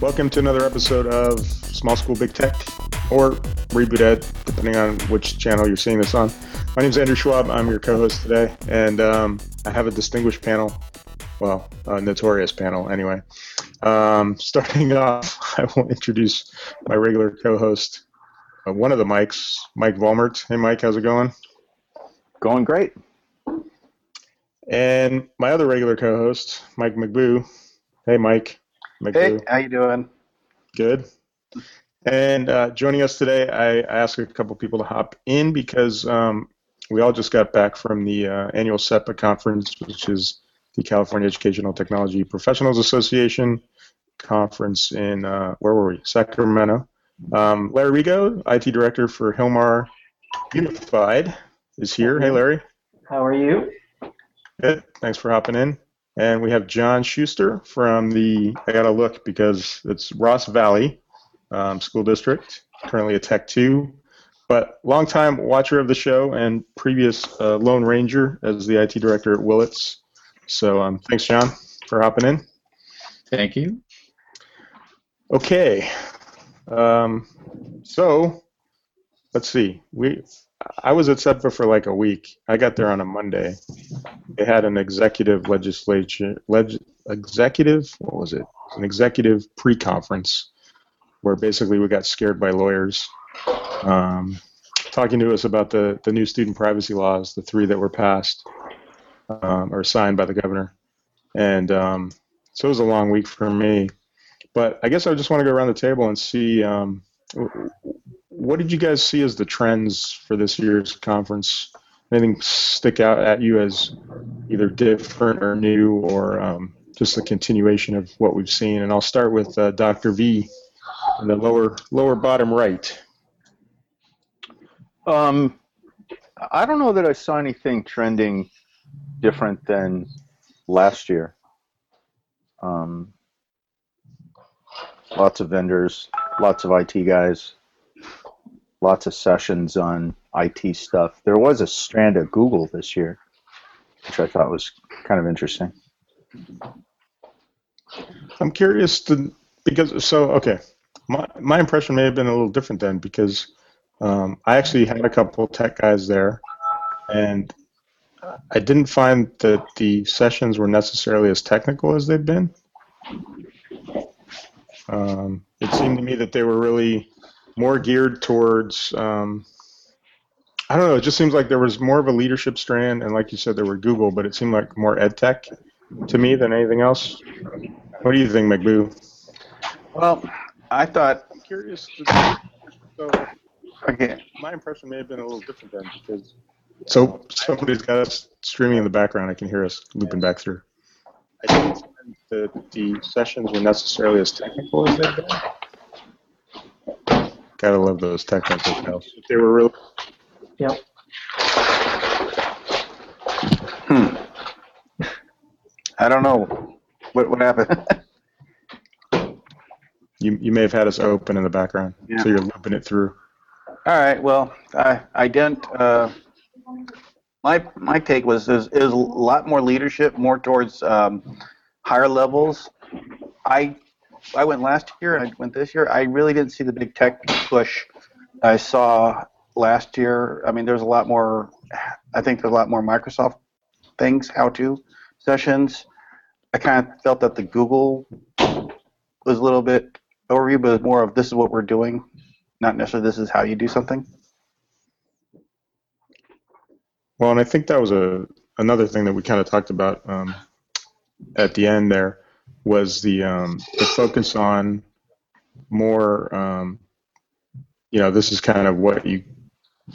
Welcome to another episode of Small School Big Tech or Reboot Ed, depending on which channel you're seeing this on. My name is Andrew Schwab. I'm your co host today, and um, I have a distinguished panel. Well, a notorious panel, anyway. Um, starting off, I will introduce my regular co host, uh, one of the mics, Mike Volmert. Hey, Mike, how's it going? Going great. And my other regular co host, Mike Magboo. Hey, Mike. Magboo. Hey, how you doing? Good. And uh, joining us today, I, I asked a couple people to hop in because um, we all just got back from the uh, annual CETPA conference, which is the California Educational Technology Professionals Association conference in, uh, where were we? Sacramento. Um, Larry Rigo, IT Director for Hilmar Unified, is here. Hey, Larry. How are you? Good. Thanks for hopping in. And we have John Schuster from the, I got to look because it's Ross Valley um, School District, currently a Tech 2, but longtime watcher of the show and previous uh, Lone Ranger as the IT director at Willits. So um, thanks, John, for hopping in. Thank you. Okay. Um, so let's see. We I was at CETPA for like a week. I got there on a Monday. They had an executive legislature, leg, executive, what was it? An executive pre-conference where basically we got scared by lawyers um, talking to us about the, the new student privacy laws, the three that were passed um, or signed by the governor. And um, so it was a long week for me. But I guess I just want to go around the table and see um, what did you guys see as the trends for this year's conference? Anything stick out at you as either different or new, or um, just a continuation of what we've seen? And I'll start with uh, Dr. V in the lower lower bottom right. Um, I don't know that I saw anything trending different than last year. Um, lots of vendors, lots of IT guys, lots of sessions on IT stuff. There was a strand at Google this year, which I thought was kind of interesting. I'm curious to because so okay, my my impression may have been a little different then because um, I actually had a couple tech guys there, and I didn't find that the sessions were necessarily as technical as they've been. Um, it seemed to me that they were really more geared towards um, I don't know. It just seems like there was more of a leadership strand, and like you said, there were Google, but it seemed like more ed tech to me than anything else. What do you think, Magboo? Well, I thought. I'm curious. To, so, okay, my impression may have been a little different then because. So somebody's got us streaming in the background. I can hear us looping back through. I didn't that the sessions were necessarily as technical as they've been. Gotta love those technical details. They were really. Yep. Hmm. I don't know. What what happened? you you may have had us open in the background, yeah. so you're looping it through. All right. Well, I I didn't. Uh, my my take was is, is a lot more leadership, more towards um, higher levels. I I went last year and I went this year. I really didn't see the big tech push I saw last year. I mean, there's a lot more. I think there's a lot more Microsoft things, how-to sessions. I kind of felt that the Google was a little bit overview, but more of this is what we're doing, not necessarily this is how you do something. Well, and I think that was a another thing that we kind of talked about um, at the end there was the um, the focus on more um, you know this is kind of what you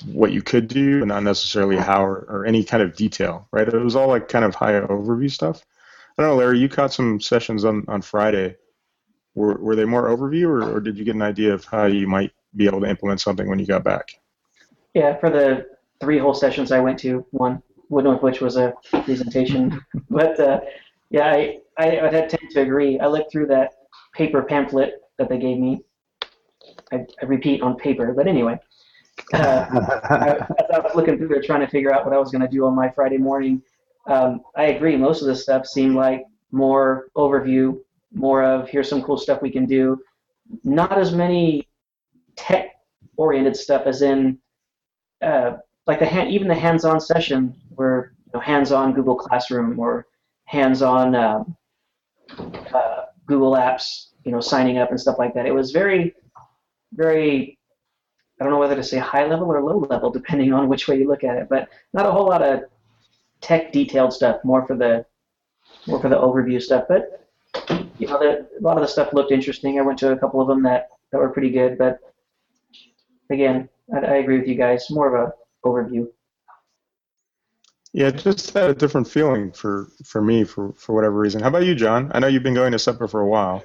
what you could do and not necessarily how or, or, any kind of detail right? It was all like kind of high overview stuff. I don't know larry you caught some sessions on, on friday. Were, were they more overview or, or did you get an idea of how you might be able to implement something when you got back? Yeah for the three whole sessions i went to one one of which was a presentation. But uh, yeah I, I would tend to agree. I looked through that paper pamphlet that they gave me. I, I repeat on paper, but anyway. Uh, I, as I was looking through there trying to figure out what I was going to do on my Friday morning, um, I agree. Most of this stuff seemed like more overview, more of here's some cool stuff we can do. Not as many tech oriented stuff as in uh, like the hand, even the hands-on session where you know, hands-on Google Classroom or hands-on um, uh, Google Apps, you know, signing up and stuff like that. It was very, very. I don't know whether to say high level or low level, depending on which way you look at it. But not a whole lot of tech detailed stuff. More for the, more for the overview stuff. But you know, the, a lot of the stuff looked interesting. I went to a couple of them that that were pretty good. But again, I, I agree with you guys. More of a overview. Yeah, just had a different feeling for for me for for whatever reason. How about you, John? I know you've been going to CETPA for a while.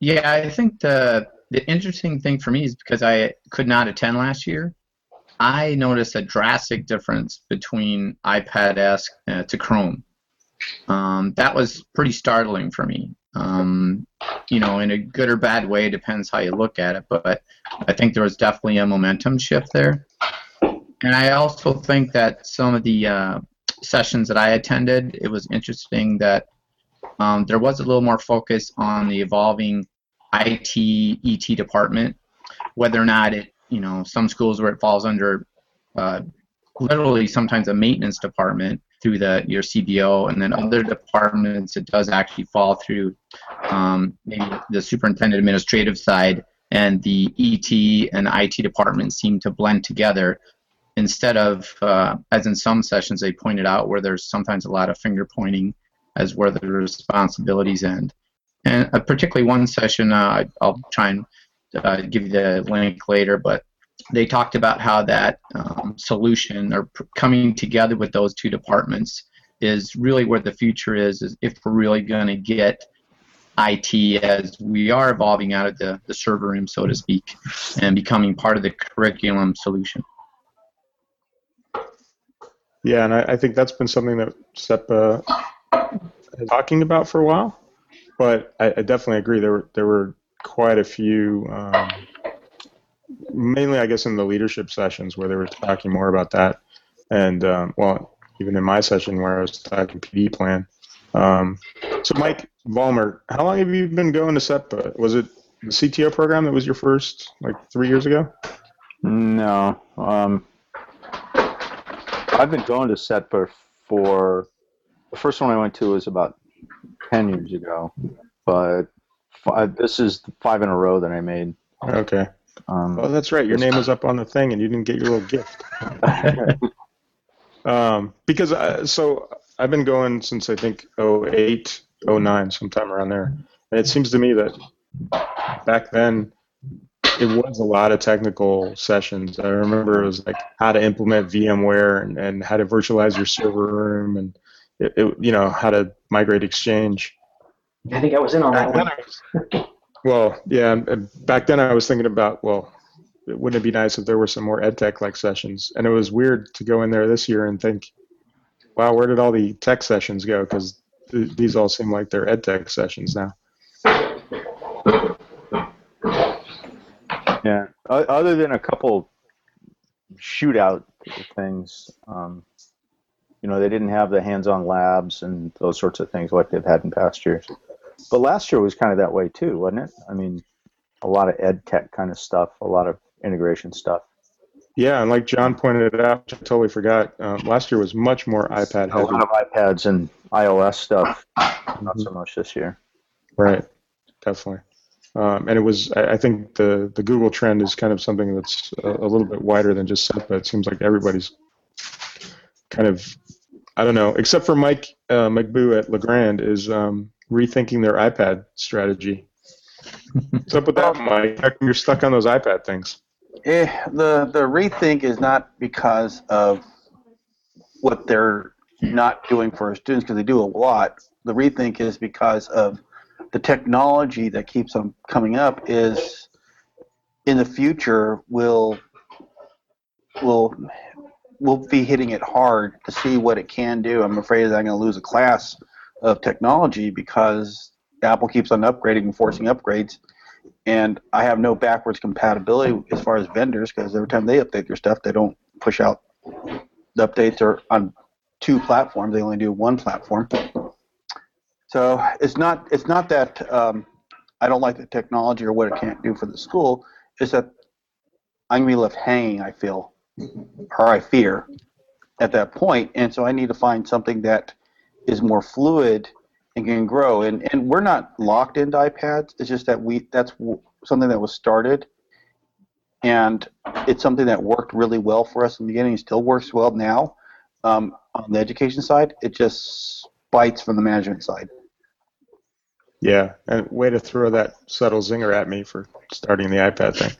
Yeah, I think the the interesting thing for me is because I could not attend last year. I noticed a drastic difference between iPad uh, to Chrome. Um, that was pretty startling for me. Um, you know, in a good or bad way, depends how you look at it. But I think there was definitely a momentum shift there. And I also think that some of the uh, sessions that I attended, it was interesting that um, there was a little more focus on the evolving IT ET department, whether or not it, you know, some schools where it falls under uh, literally sometimes a maintenance department through the your CBO, and then other departments it does actually fall through um, maybe the superintendent administrative side, and the ET and IT departments seem to blend together instead of, uh, as in some sessions they pointed out, where there's sometimes a lot of finger pointing as where the responsibilities end. And uh, particularly one session, uh, I'll try and uh, give you the link later, but they talked about how that um, solution or pr- coming together with those two departments is really where the future is, is if we're really going to get IT as we are evolving out of the, the server room, so to speak, and becoming part of the curriculum solution. Yeah, and I, I think that's been something that CETPA is talking about for a while. But I, I definitely agree. There were there were quite a few, um, mainly I guess in the leadership sessions where they were talking more about that. And um, well, even in my session where I was talking PD plan. Um, so Mike Vollmer, how long have you been going to CETPA? Was it the CTO program that was your first, like three years ago? No. Um, I've been going to CETPA for the first one I went to was about ten years ago, but five, this is five in a row that I made. Okay. Um, Oh, that's right. Your name was up on the thing, and you didn't get your little gift. Um, because I, so I've been going since I think 08, 09, sometime around there, and it seems to me that back then it was a lot of technical sessions. I remember it was like how to implement VMware and, and how to virtualize your server room and it, it, you know how to migrate Exchange. I think I was in on that one. Well, yeah. Back then, I was thinking about well, wouldn't it be nice if there were some more edtech like sessions? And it was weird to go in there this year and think, wow, where did all the tech sessions go? Because th- these all seem like they're edtech sessions now. Yeah. O- Other than a couple shootout things, um, you know, they didn't have the hands-on labs and those sorts of things like they've had in past years. But last year was kind of that way too, wasn't it? I mean, a lot of ed tech kind of stuff, a lot of integration stuff. Yeah, and like John pointed out, I totally forgot. Um, last year was much more iPad heavy. A lot of iPads and iOS stuff, not so much this year. Right, definitely. Um, and it was, I, I think the, the Google trend is kind of something that's a, a little bit wider than just CETPA. It seems like everybody's kind of, I don't know, except for Mike uh, Magboo at Le Grand is um, rethinking their iPad strategy. What's up with that, Mike? How come you're stuck on those iPad things? Eh, the the rethink is not because of what they're not doing for students because they do a lot. The rethink is because of the technology that keeps on coming up. Is in the future will will will be hitting it hard to see what it can do. I'm afraid I'm going to lose a class of technology because Apple keeps on upgrading and forcing upgrades and I have no backwards compatibility as far as vendors because every time they update their stuff, they don't push out the updates on two platforms. They only do one platform. So it's not it's not that um, I don't like the technology or what it can't do for the school. It's that I'm gonna be left hanging. I feel, or I fear, at that point, and so I need to find something that is more fluid and can grow. And and we're not locked into iPads. It's just that we that's something that was started, and it's something that worked really well for us in the beginning. It still works well now. Um, on the education side, it just bites from the management side. Yeah, and way to throw that subtle zinger at me for starting the iPad thing.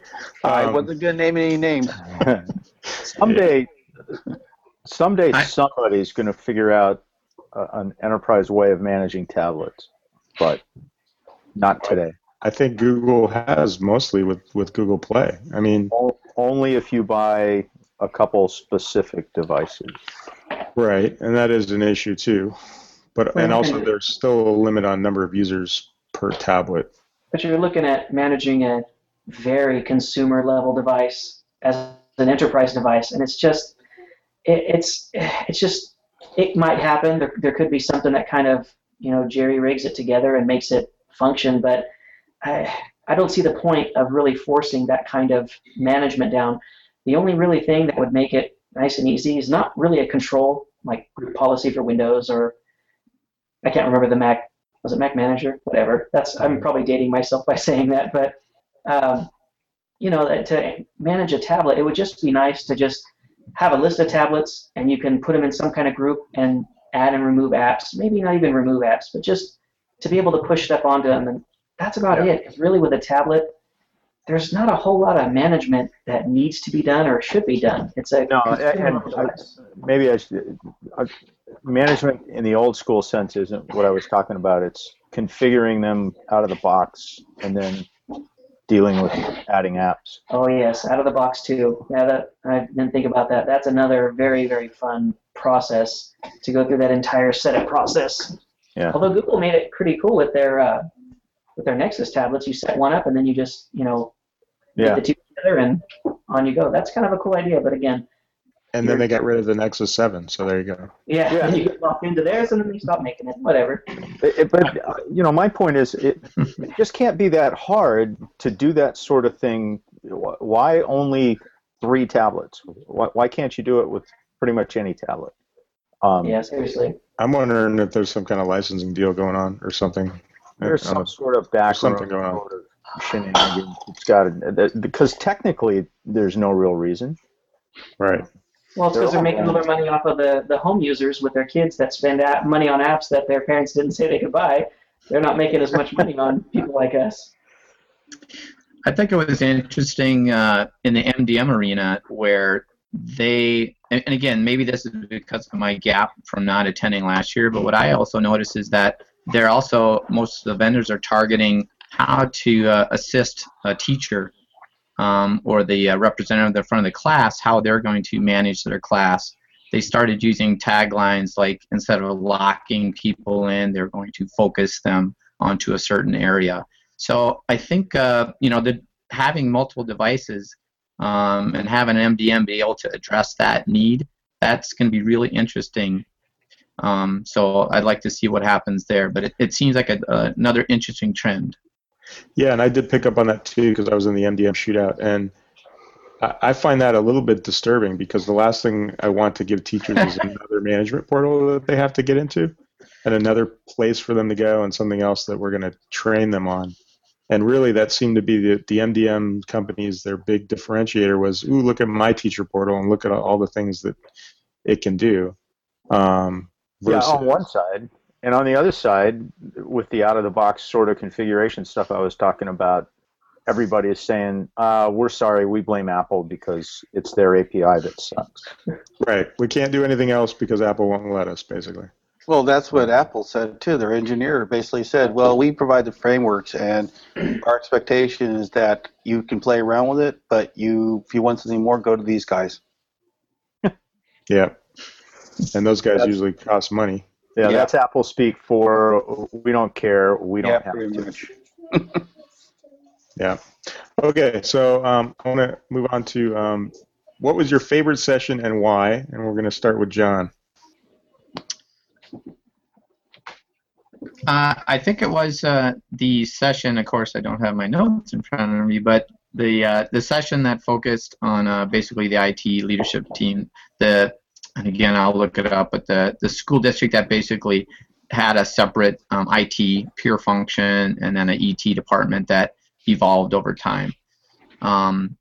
I Um, wasn't gonna name any names. someday, someday I- somebody's going to figure out a, an enterprise way of managing tablets, but not today. I think Google has mostly with, with Google Play. I mean, O- Only if you buy a couple specific devices. right, and that is an issue too. But and also there's still a limit on number of users per tablet. But you're looking at managing a very consumer level device as an enterprise device, and it's just, it, it's, it's just, it might happen. There, there could be something that kind of, you know, jerry rigs it together and makes it function, but I, I don't see the point of really forcing that kind of management down. The only really thing that would make it nice and easy is not really a control like group policy for Windows or I can't remember the Mac was it Mac Manager? Whatever. That's I'm probably dating myself by saying that, but um, you know, to manage a tablet, it would just be nice to just have a list of tablets and you can put them in some kind of group and add and remove apps. Maybe not even remove apps, but just to be able to push stuff onto them, and that's about Yeah. it. 'Cause really, with a tablet, there's not a whole lot of management that needs to be done or should be done. It's a No, and- I- Maybe I should, uh, management in the old school sense isn't what I was talking about. It's configuring them out of the box and then dealing with adding apps. Oh yes, out of the box too. Yeah, that I didn't think about that. That's another very very fun process to go through that entire setup process. Yeah. Although Google made it pretty cool with their uh, with their Nexus tablets, you set one up and then you just you know Yeah. put the two together and on you go. That's kind of a cool idea. But again, And then they got rid of the Nexus 7, so there you go. yeah, Yeah. then you get locked into theirs and then they stop making it. Whatever. It- it- but uh, you know, my point is, it, it just can't be that hard to do that sort of thing. Why only three tablets? Why, why can't you do it with pretty much any tablet? Um, Yeah, seriously. I'm wondering if there's some kind of licensing deal going on or something. There's I don't some sort of back something going on. shenanigans. It's got to, because technically there's no real reason. Right. Well, it's because they're making all their money off of the, the home users with their kids that spend app, money on apps that their parents didn't say they could buy. They're not making as much money on people like us. I think it was interesting uh, in the MDM arena where they, and, and again, maybe this is because of my gap from not attending last year, but what I also noticed is that they're also, most of the vendors are targeting how to uh, assist a teacher um, or the uh, representative at the front of the class, how they're going to manage their class. They started using taglines like instead of locking people in, they're going to focus them onto a certain area. So I think uh, you know that having multiple devices um, and having an MDM be able to address that need, that's going to be really interesting. Um, so I'd like to see what happens there, but it, it seems like a, uh, another interesting trend. Yeah, and I did pick up on that too because I was in the MDM shootout, and I, I find that a little bit disturbing because the last thing I want to give teachers is another management portal that they have to get into, and another place for them to go, and something else that we're going to train them on. And really, that seemed to be the, the MDM companies. Their big differentiator was, "Ooh, look at my teacher portal and look at all the things that it can do." Um, Yeah, on one side, and on the other side, with the out of the box sort of configuration stuff I was talking about, everybody is saying, uh, "We're sorry, we blame Apple because it's their API that sucks." right. We can't do anything else because Apple won't let us, basically. Well, that's what Apple said too. Their engineer basically said, "Well, we provide the frameworks, and our expectation is that you can play around with it, but you, if you want something more, go to these guys." Yeah. And those guys usually cost money. Yeah, Yeah. that's Apple speak for we don't care, we don't Yeah, have to. much. Yeah. Okay, so um, I want to move on to um, what was your favorite session and why? And we're going to start with John. Uh, I think it was uh, the session. Of course, I don't have my notes in front of me, but the uh, the session that focused on uh, basically the IT leadership team. The and again, I'll look it up, but the the school district that basically had a separate um, IT peer function and then an ET department that evolved over time. Um,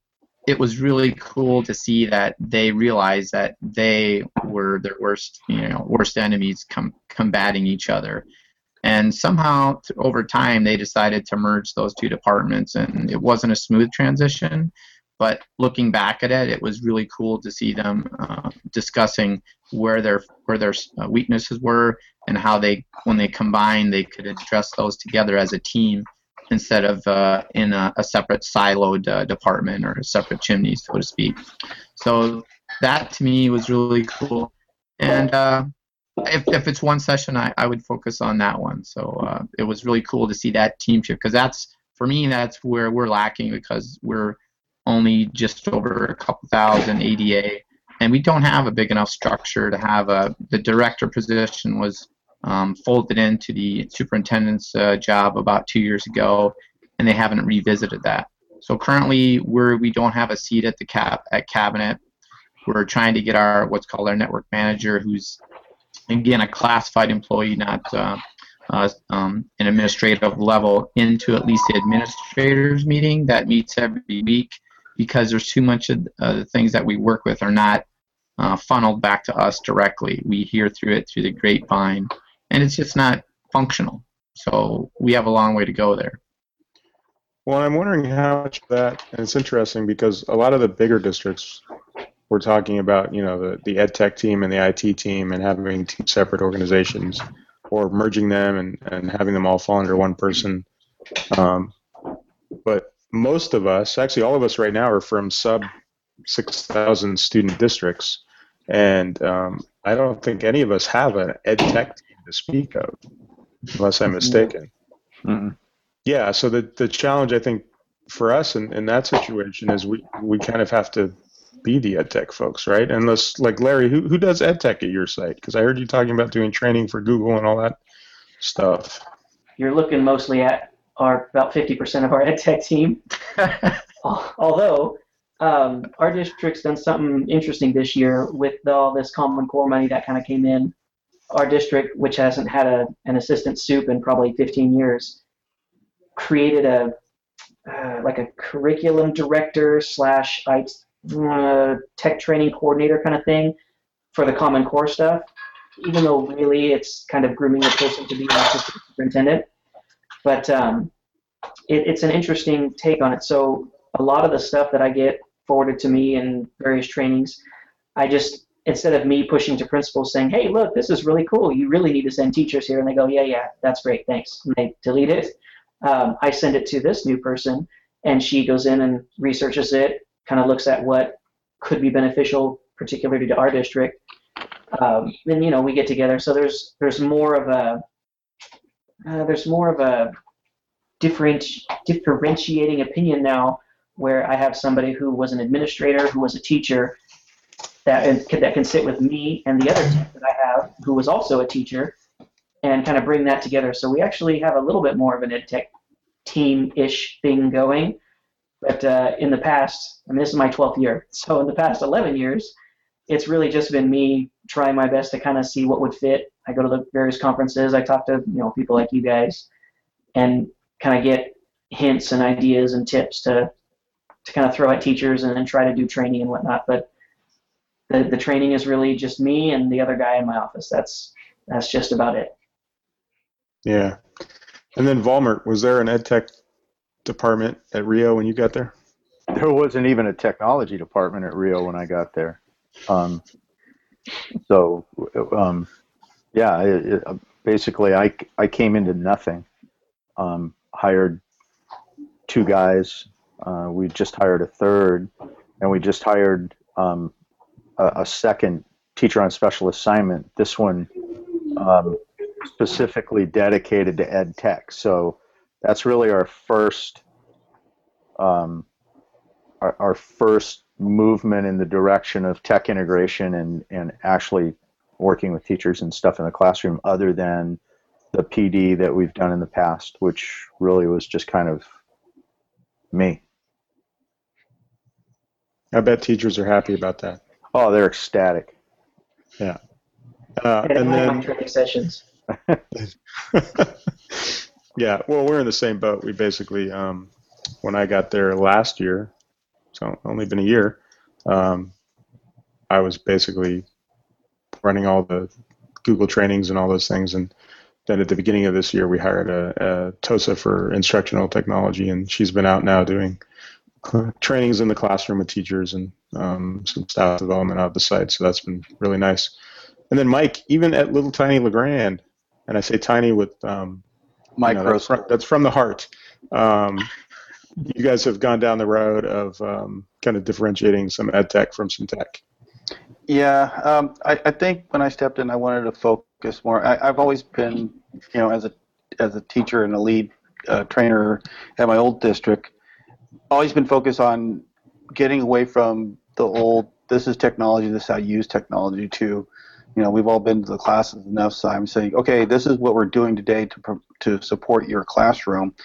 it was really cool to see that they realized that they were their worst, you know, worst enemies com- combating each other. And somehow, over time, they decided to merge those two departments, and it wasn't a smooth transition. But looking back at it, it was really cool to see them uh, discussing where their where their uh, weaknesses were and how they, when they combined, they could address those together as a team instead of uh, in a, a, separate siloed uh, department or a separate chimney, so to speak. So that to me was really cool. And uh, if, if it's one session, I, I would focus on that one. So uh, it was really cool to see that team shift because that's, for me, that's where we're lacking because we're only just over a couple thousand ADA and we don't have a big enough structure to have a, the director position was um, folded into the superintendent's uh, job about two years ago, and they haven't revisited that. So currently, we're we don't have a seat at the cap at cabinet. We're trying to get our what's called our network manager, who's again a classified employee, not uh, uh, um, an administrative level, into at least the administrators meeting that meets every week, because there's too much of uh, the things that we work with are not uh, funneled back to us directly. We hear through it through the grapevine and it's just not functional. So we have a long way to go there. Well, I'm wondering how much of that, and it's interesting because a lot of the bigger districts we're talking about, you know, the, the ed tech team and the IT team and having two separate organizations or merging them and, and having them all fall under one person. Um, but most of us, actually all of us right now, are from sub 6,000 student districts. And um, I don't think any of us have an ed tech team to speak of, unless I'm mistaken. Mm-mm. Yeah, so the, the challenge I think for us in, in that situation is we, we kind of have to be the ed tech folks, right? Unless like Larry, who, who does ed tech at your site? Because I heard you talking about doing training for Google and all that stuff. You're looking mostly at our about 50% of our ed tech team. Although um, our district's done something interesting this year with all this Common Core money that kind of came in our district, which hasn't had a, an assistant soup in probably 15 years, created a uh, like a curriculum director slash uh, tech training coordinator kind of thing for the Common Core stuff. Even though really it's kind of grooming the person to be an assistant superintendent, but um, it, it's an interesting take on it. So a lot of the stuff that I get forwarded to me in various trainings, I just instead of me pushing to principals saying, hey, look, this is really cool. You really need to send teachers here. And they go, yeah, yeah, that's great. Thanks. And they delete it. Um, I send it to this new person, and she goes in and researches it, kind of looks at what could be beneficial, particularly to our district. Um, then you know we get together. So there's there's more of a uh, there's more of a different differentiating opinion now, where I have somebody who was an administrator, who was a teacher, that that can sit with me and the other tech that I have, who was also a teacher, and kind of bring that together. So we actually have a little bit more of an ed tech team-ish thing going. But uh, in the past, I mean, this is my 12th year. So in the past 11 years, it's really just been me trying my best to kind of see what would fit. I go to the various conferences. I talk to you know people like you guys, and kind of get hints and ideas and tips to to kind of throw at teachers and then try to do training and whatnot. But the, the training is really just me and the other guy in my office. That's that's just about it. Yeah. And then Volmert, was there an ed tech department at Rio when you got there? There wasn't even a technology department at Rio when I got there. Um, so, um, yeah, it, it, basically, I, I came into nothing. Um, hired two guys. Uh, we just hired a third, and we just hired um, a, a second teacher on special assignment. This one um, specifically dedicated to ed tech. So that's really our first um, our, our first movement in the direction of tech integration and, and actually working with teachers and stuff in the classroom other than the PD that we've done in the past, which really was just kind of me. I bet teachers are happy about that. Oh, they're ecstatic. Yeah. Uh, And, and then, training sessions. yeah, well, we're in the same boat. We basically, um, when I got there last year, so only been a year, um, I was basically running all the Google trainings and all those things. And then at the beginning of this year, we hired a, a TOSA for instructional technology, and she's been out now doing trainings in the classroom with teachers and um, some staff development out of the site. So that's been really nice. And then Mike, even at Little Tiny Le Grand, and I say tiny with um, you know, that's, from, that's from the heart. Um, you guys have gone down the road of um, kind of differentiating some ed tech from some tech. Yeah, um, I, I think when I stepped in, I wanted to focus more. I, I've always been, you know, as a as a teacher and a lead uh, trainer at my old district, always been focused on getting away from the old. This is technology. This is how you use technology. To, you know, we've all been to the classes enough. So I'm saying, okay, this is what we're doing today to to support your classroom,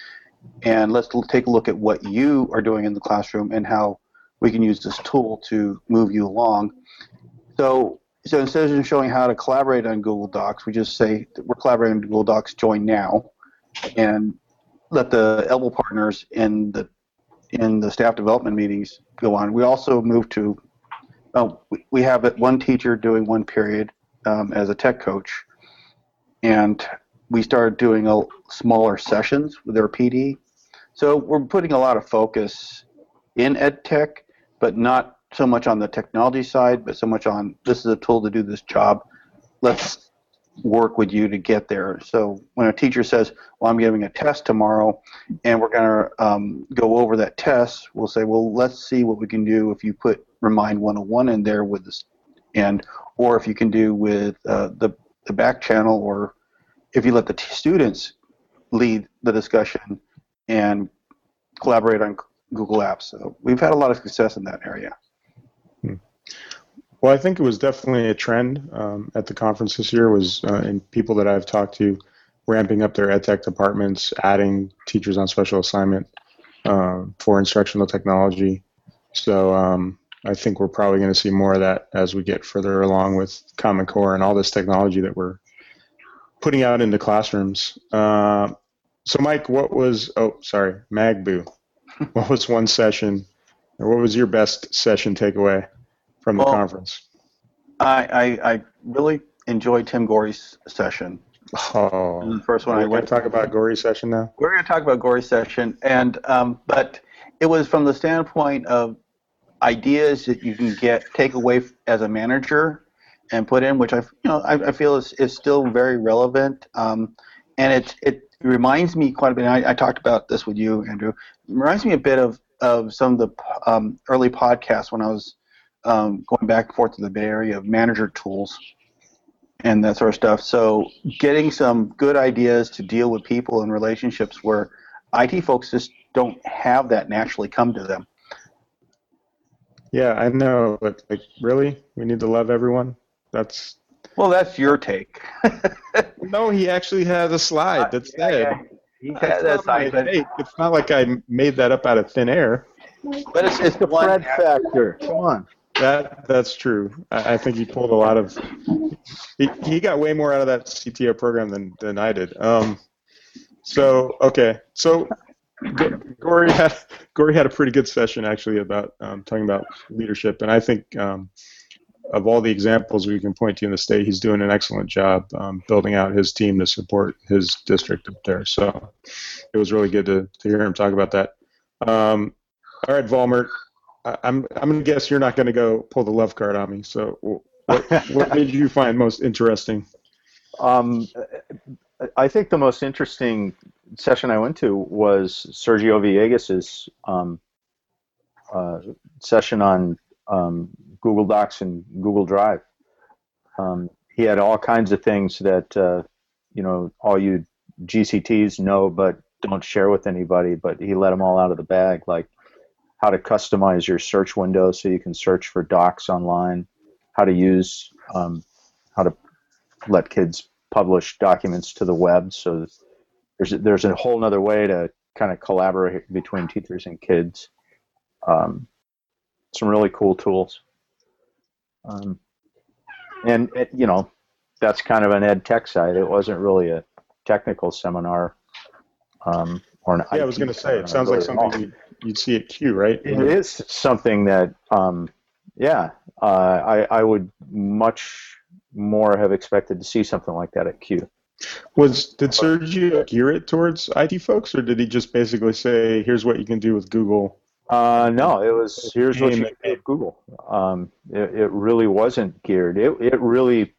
and let's take a look at what you are doing in the classroom and how we can use this tool to move you along. So, so instead of showing how to collaborate on Google Docs, we just say we're collaborating on Google Docs. Join now, and let the elbow partners in the in the staff development meetings go on. We also moved to oh, we, have one teacher doing one period um, as a tech coach, and we started doing a smaller sessions with their PD. So we're putting a lot of focus in ed tech, but not so much on the technology side, but so much on this is a tool to do this job. Let's work with you to get there. So when a teacher says, "Well, I'm giving a test tomorrow, and we're going to um, go over that test," we'll say, "Well, let's see what we can do if you put Remind 101 in there with this, and or if you can do with uh, the the back channel, or if you let the t- students lead the discussion and collaborate on Google Apps." So we've had a lot of success in that area. Well, I think it was definitely a trend um, at the conference this year was uh, in people that I've talked to ramping up their ed tech departments, adding teachers on special assignment uh, for instructional technology. So um, I think we're probably going to see more of that as we get further along with Common Core and all this technology that we're putting out into classrooms. Uh, so, Mike, what was, oh, sorry, Magboo. What was one session, or what was your best session takeaway from the Well, conference? I, I, I really enjoyed Tim Gorey's session. Oh, the first one I we're going went to talk about Gorey session now. We're going to talk about Gorey's session, and um, but it was from the standpoint of ideas that you can get take away as a manager and put in, which I you know I, I feel is, is still very relevant. Um, and it it reminds me quite a bit. I, I talked about this with you, Andrew. It reminds me a bit of of some of the um, early podcasts when I was um, going back and forth to the Bay Area of manager tools and that sort of stuff. So getting some good ideas to deal with people and relationships where IT folks just don't have that naturally come to them. Yeah, I know, but like, really, we need to love everyone. That's Well, that's your take. no. He actually has a slide that said. Yeah, That's that's not my but, take. It's not like I made that up out of thin air. but it's, it's the one. Fred factor. Come on. That that's true. I, I think he pulled a lot of. He, he got way more out of that CTO program than than I did. Um, so okay, so Gorey had Gorey had a pretty good session actually about um, talking about leadership, and I think um, of all the examples we can point to in the state, he's doing an excellent job um, building out his team to support his district up there. So it was really good to, to hear him talk about that. Um, all right, Volmert, I- I'm I'm gonna guess you're not gonna go pull the love card on me. So what what did you find most interesting? Um, I think the most interesting session I went to was Sergio Villegas's um, uh, session on um, Google Docs and Google Drive. Um, he had all kinds of things that uh, you know all you GCTs know but don't share with anybody. But he let them all out of the bag, like how to customize your search window so you can search for docs online, how to use, um, how to let kids publish documents to the web. So there's there's a whole other way to kind of collaborate between teachers and kids. Um, some really cool tools. Um, and it, you know, that's kind of an ed tech side. It wasn't really a technical seminar. Um, or an Yeah, I was going to say, it sounds like really at all. something you'd, you'd see at CUE, right? It is something that, um, yeah, uh, I, I would much more have expected to see something like that at CUE. Was did Sergio gear it towards IT folks, or did he just basically say, "Here's what you can do with Google"? Uh, no, it was here's what you can do with Google. Um, it, it really wasn't geared. It, it really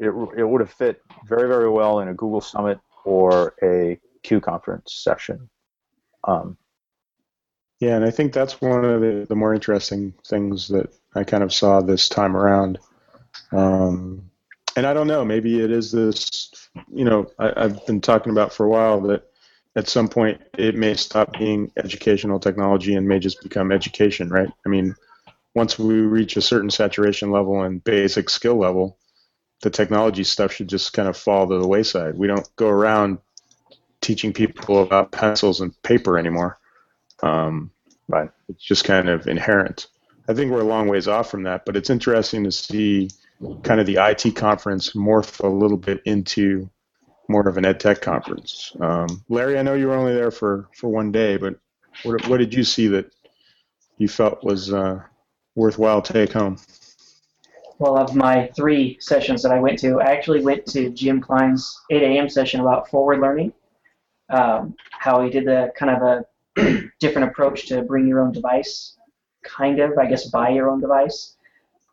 it, it would have fit very very well in a Google Summit or a CUE conference session. Um, Yeah, and I think that's one of the, the more interesting things that I kind of saw this time around. Um, and I don't know, maybe it is this, you know, I, I've been talking about for a while that at some point it may stop being educational technology and may just become education, right? I mean, once we reach a certain saturation level and basic skill level, the technology stuff should just kind of fall to the wayside. We don't go around teaching people about pencils and paper anymore. Um. It's just kind of inherent. I think we're a long ways off from that, but it's interesting to see kind of the IT conference morph a little bit into more of an ed tech conference. Um, Larry, I know you were only there for, for one day, but what, what did you see that you felt was uh, worthwhile take home? Well, of my three sessions that I went to, I actually went to Jim Klein's 8 a.m. session about forward learning. Um, how he did the kind of a different approach to bring your own device, kind of, I guess, buy your own device.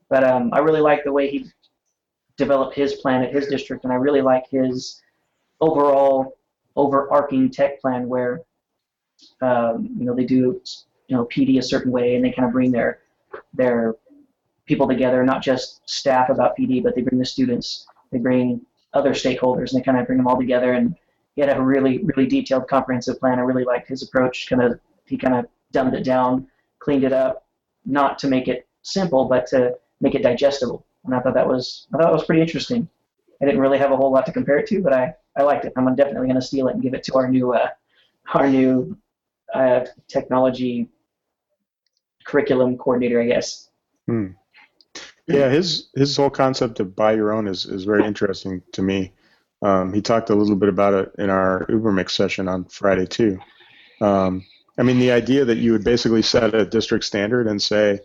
But um, I really like the way he developed his plan at his district, and I really like his overall overarching tech plan where um, you know they do you know PD a certain way, and they kind of bring their their people together, not just staff about PD, but they bring the students, they bring other stakeholders, and they kind of bring them all together. And he had a really, really detailed, comprehensive plan. I really liked his approach. Kind of, he kind of dumbed it down, cleaned it up, not to make it simple, but to make it digestible. And I thought that was, I thought it was pretty interesting. I didn't really have a whole lot to compare it to, but I, I liked it. I'm definitely going to steal it and give it to our new, uh, our new uh, technology curriculum coordinator, I guess. Yeah, his his whole concept of buy your own is, is very interesting to me. Um, he talked a little bit about it in our UberMix session on Friday too. Um, I mean, the idea that you would basically set a district standard and say,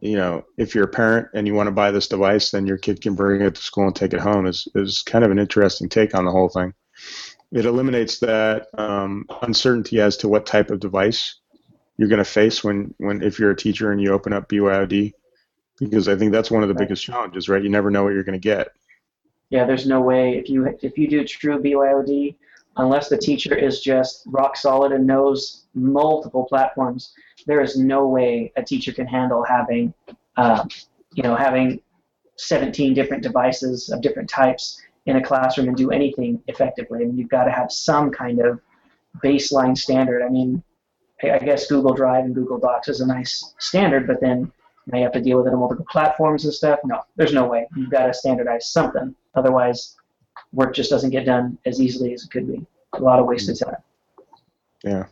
you know, if you're a parent and you want to buy this device, then your kid can bring it to school and take it home is is kind of an interesting take on the whole thing. It eliminates that um, uncertainty as to what type of device you're going to face when, when if you're a teacher and you open up BYOD because I think that's one of the biggest challenges, right? You never know what you're going to get. Yeah, there's no way if you if you do true BYOD, unless the teacher is just rock solid and knows multiple platforms, there is no way a teacher can handle having, uh, you know, having 17 different devices of different types in a classroom and do anything effectively. I mean, you've got to have some kind of baseline standard. I mean, I I guess Google Drive and Google Docs is a nice standard, but then now you have to deal with it on multiple platforms and stuff. No, there's no way. You've got to standardize something. Otherwise, work just doesn't get done as easily as it could be. A lot of wasted time. Yeah.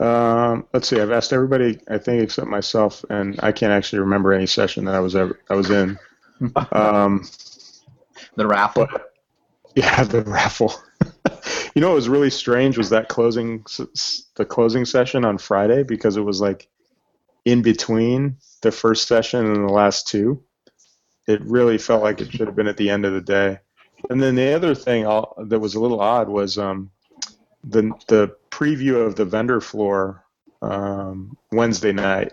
Um, let's see. I've asked everybody, I think, except myself, and I can't actually remember any session that I was ever I was in. Um, The raffle. yeah, the raffle. you know what was really strange was that closing s- s- the closing session on Friday because it was like in between the first session and the last two. It really felt like it should have been at the end of the day. And then the other thing I'll, that was a little odd was um, the the preview of the vendor floor um, Wednesday night,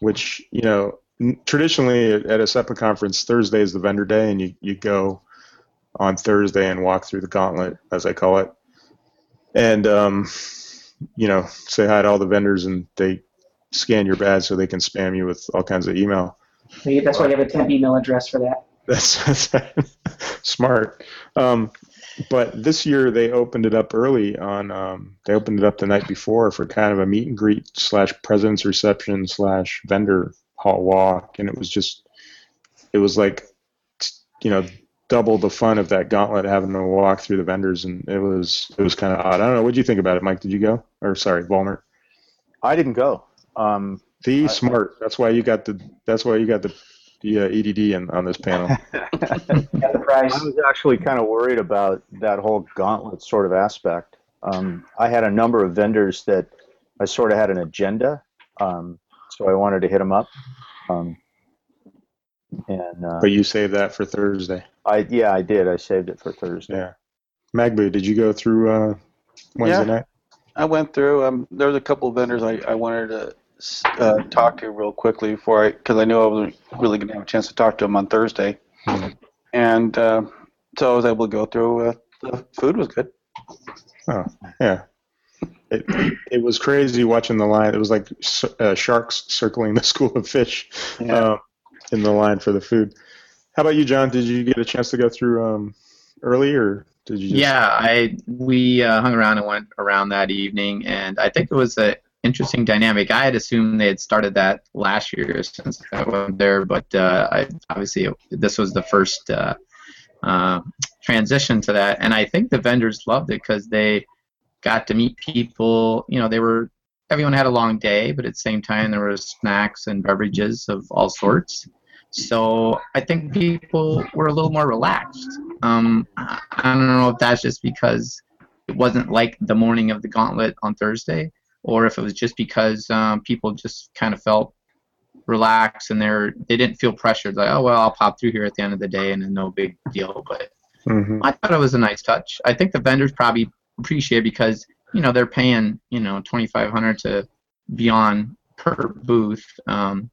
which you know traditionally at a CETPA conference Thursday is the vendor day, and you you go on Thursday and walk through the gauntlet, as I call it, and um, you know say hi to all the vendors, and they scan your badge so they can spam you with all kinds of email. That's why you have a temp email address for that. That's, that's smart. Um, but this year they opened it up early on. Um, they opened it up the night before for kind of a meet and greet slash president's reception slash vendor hall walk, and it was just, it was like, you know, double the fun of that gauntlet having to walk through the vendors, and it was it was kind of odd. I don't know. What do you think about it, Mike? Did you go? Or sorry, Walmart. I didn't go. Um, The I- smart. That's why you got the. That's why you got the the uh, EDD in, on this panel. Got the prize. I was actually kind of worried about that whole gauntlet sort of aspect. Um, I had a number of vendors that I sort of had an agenda, um, so I wanted to hit them up. Um, and uh, but you saved that for Thursday. I yeah, I did. I saved it for Thursday. Yeah. Magboo, did you go through uh, Wednesday Yeah. night? I went through. Um, there was a couple of vendors I, I wanted to uh, talk to real quickly before I, because I knew I wasn't really going to have a chance to talk to him on Thursday, Mhm. and uh, so I was able to go through. Uh, the food was good. Oh yeah. It, it was crazy watching the line. It was like uh, sharks circling the school of fish Yeah. um, in the line for the food. How about you, John? Did you get a chance to go through um, early, or did you? Just, Yeah, I we uh, hung around and went around that evening, and I think it was an interesting dynamic. I had assumed they had started that last year since I wasn't there, but uh, I, obviously this was the first uh, uh, transition to that, and I think the vendors loved it because they got to meet people. You know, they were everyone had a long day, but at the same time there were snacks and beverages of all sorts. So I think people were a little more relaxed. Um, I don't know if that's just because it wasn't like the morning of the gauntlet on Thursday, or if it was just because um, people just kind of felt relaxed and they're they didn't feel pressured. Like, oh well, I'll pop through here at the end of the day and then no big deal. But Mhm. I thought it was a nice touch. I think the vendors probably appreciate it because you know they're paying you know twenty five hundred to beyond per booth. Um,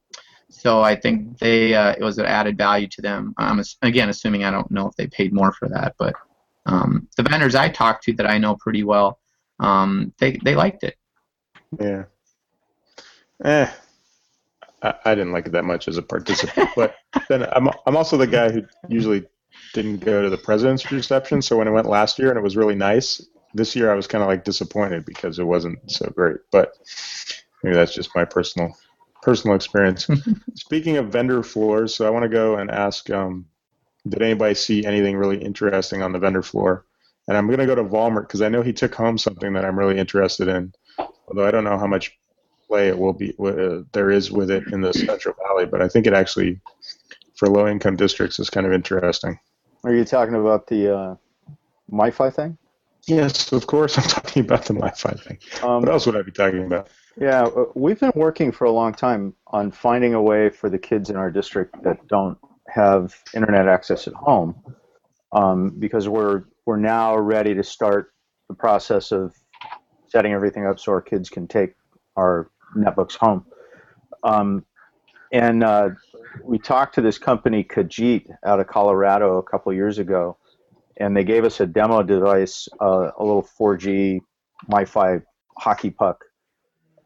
so I think they uh, it was an added value to them. I'm ass- again assuming I don't know if they paid more for that, but um, the vendors I talked to that I know pretty well, um, they they liked it. Yeah. Eh. I, I didn't like it that much as a participant, but then I'm I'm also the guy who usually didn't go to the president's reception. So when I went last year and it was really nice, this year I was kind of like disappointed because it wasn't so great. But maybe that's just my personal personal experience. Speaking of vendor floors, so I want to go and ask, um, did anybody see anything really interesting on the vendor floor? And I'm going to go to Volmert because I know he took home something that I'm really interested in although I don't know how much play it will be uh, there is with it in the Central Valley, but I think it actually for low income districts is kind of interesting. Are you talking about the uh, MiFi thing? Yes, of course I'm talking about the MiFi thing. Um, What else would I be talking about? Yeah, uh, we've been working for a long time on finding a way for the kids in our district that don't have internet access at home, um, because we're we're now ready to start the process of setting everything up so our kids can take our netbooks home. Um, and uh, we talked to this company Kajeet out of Colorado a couple years ago, and they gave us a demo device, uh, a little 4G MiFi hockey puck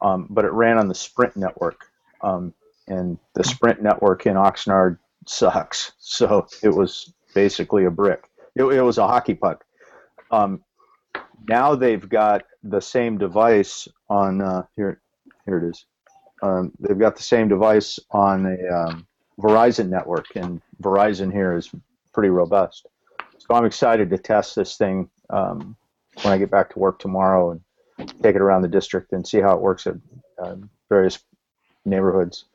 um, but it ran on the Sprint network. Um, and the Sprint network in Oxnard sucks. So it was basically a brick. It, it was a hockey puck. Um, now they've got the same device on uh, here. Here it is. Um, they've got the same device on a um, Verizon network, and Verizon here is pretty robust. So I'm excited to test this thing um, when I get back to work tomorrow and take it around the district and see how it works at uh, various neighborhoods.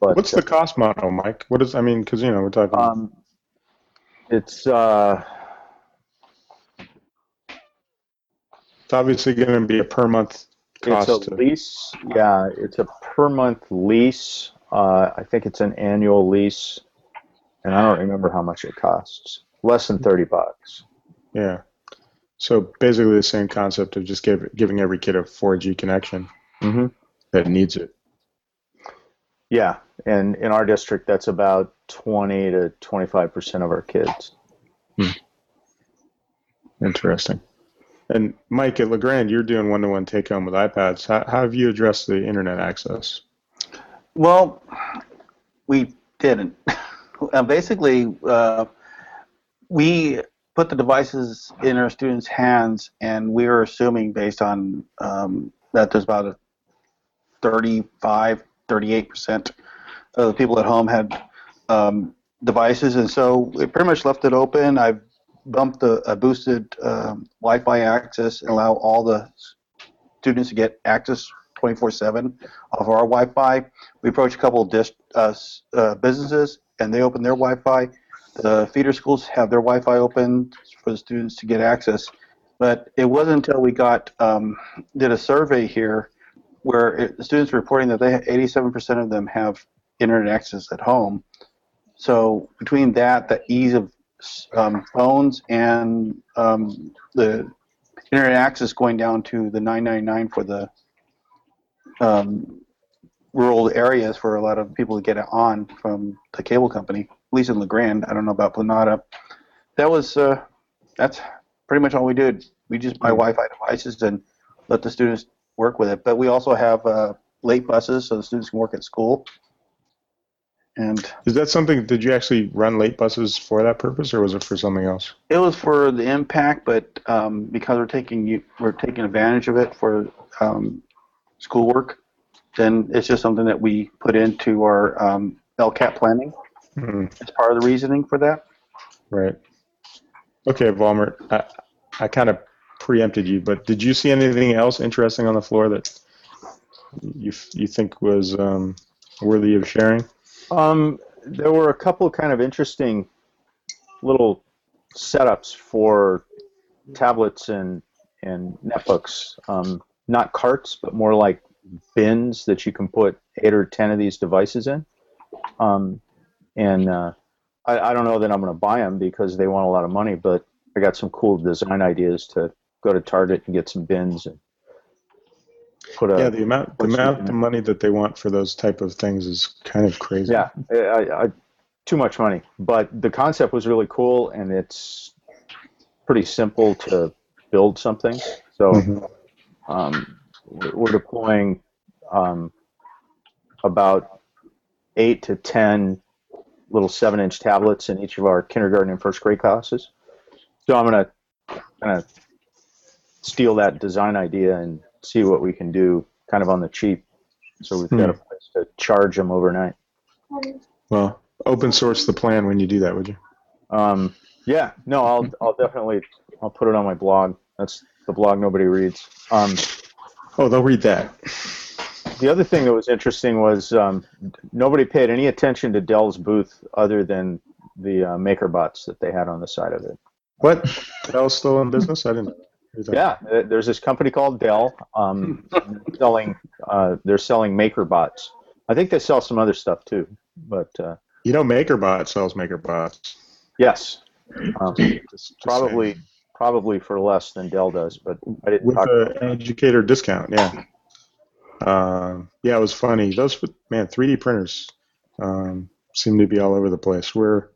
But What's the cost model, Mike? What is I mean, because you know we're talking. um, it's uh, it's obviously going to be a per month cost. it's a to- lease. Yeah, it's a per month lease. Uh, I think it's an annual lease, and I don't remember how much it costs. Less than thirty bucks. yeah. So basically the same concept of just give, giving every kid a 4G connection Mm-hmm. that needs it. Yeah, and in our district, that's about twenty to twenty-five percent of our kids. Interesting. And Mike at Le Grand, you're doing one-to-one take-home with iPads. How, how have you addressed the internet access? Well, we didn't. uh, basically, uh, we put the devices in our students' hands, and we were assuming, based on um, that, there's about a 35, 38 percent of the people at home had um, devices, and so we pretty much left it open. I've bumped the uh, boosted um, Wi-Fi access and allow all the students to get access 24/7 of our Wi-Fi. We approached a couple of uh, uh, businesses, and they opened their Wi-Fi. The feeder schools have their Wi-Fi open for the students to get access. But it wasn't until we got um, did a survey here where it, the students were reporting that they 87% of them have internet access at home. So between that, the ease of um, phones and um, the internet access going down to the 999 for the um, rural areas for a lot of people to get it on from the cable company, at least in Le Grand. I don't know about Planada. That was uh, that's pretty much all we did. We just buy Wi-Fi devices and let the students work with it. But we also have uh, late buses so the students can work at school. And Is that something? Did you actually run late buses for that purpose, or was it for something else? it was for the impact, but um, because we're taking you, we're taking advantage of it for um, schoolwork, then it's just something that we put into our um, LCAP planning Hmm, as part of the reasoning for that. right. Okay, Volmert. I, I kind of preempted you, but did you see anything else interesting on the floor that you you think was um, worthy of sharing? Um, there were a couple kind of interesting little setups for tablets and and netbooks. Um, not carts, but more like bins that you can put eight or ten of these devices in. Um, and uh, I, I don't know that I'm going to buy them because they want a lot of money, but I got some cool design ideas to go to Target and get some bins and put a yeah, the amount the amount the- of money that they want for those type of things is kind of crazy. Yeah, I, I, too much money. But the concept was really cool, and it's pretty simple to build something. So Mhm. um, we're we're deploying um, about eight to ten little seven-inch tablets in each of our kindergarten and first grade classes. So I'm gonna kind of steal that design idea and see what we can do, kind of on the cheap. So we've got a place to charge them overnight. Well, open source the plan when you do that, would you? Um, yeah, no, I'll I'll definitely I'll put it on my blog. That's the blog nobody reads. Um, Oh, they'll read that. the other thing that was interesting was um, nobody paid any attention to Dell's booth other than the uh, MakerBots that they had on the side of it. What? Dell's still in business? I didn't. Yeah, uh, there's this company called Dell um, selling uh, they're selling MakerBots. I think they sell some other stuff too, but uh, You know, MakerBot sells MakerBots. yes, um, Just- just probably saying. probably for less than Dell does. But I didn't with an educator discount. Yeah. Um, yeah, it was funny. Those man, 3D printers um, seem to be all over the place. We're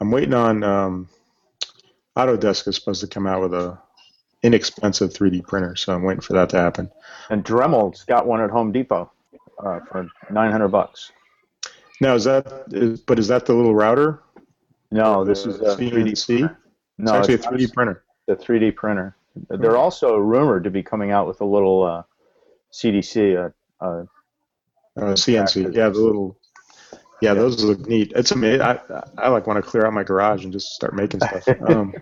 I'm waiting on um, Autodesk is supposed to come out with a inexpensive 3D printer, so I'm waiting for that to happen. And Dremel's got one at Home Depot uh, for 900 bucks. Now is that is, but is that the little router? No, this is a 3D CNC. printer. It's No, actually a 3D printer. The 3D printer. They're also rumored to be coming out with a little uh, CDC. Uh, uh, Uh, CNC. Yeah, the little. Yeah, those look neat. It's amazing. I, I like want to clear out my garage and just start making stuff. Um,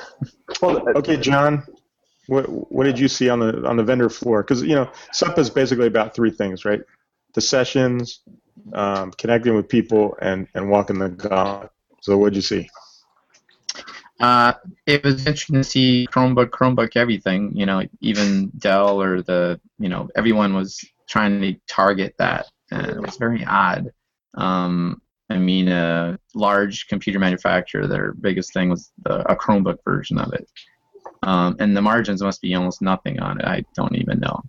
well, Okay, John, what what did you see on the on the vendor floor? Because you know, SUP is basically about three things, right? The sessions, um, connecting with people, and and walking the gauntlet. So what did you see? Uh, it was interesting to see Chromebook, Chromebook, everything. You know, even Dell or the, you know, everyone was trying to target that, and it was very odd. Um, I mean, a large computer manufacturer, their biggest thing was the, a Chromebook version of it, um, and the margins must be almost nothing on it. I don't even know.